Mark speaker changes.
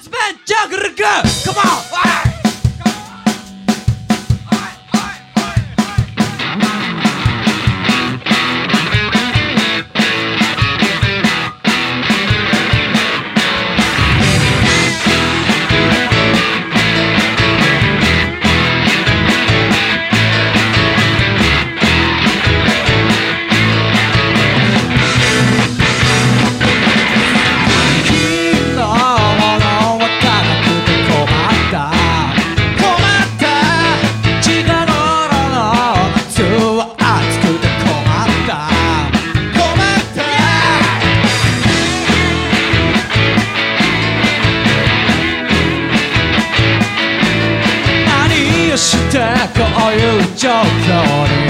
Speaker 1: Let's bend, jugger, go. Come on. you jokes on it.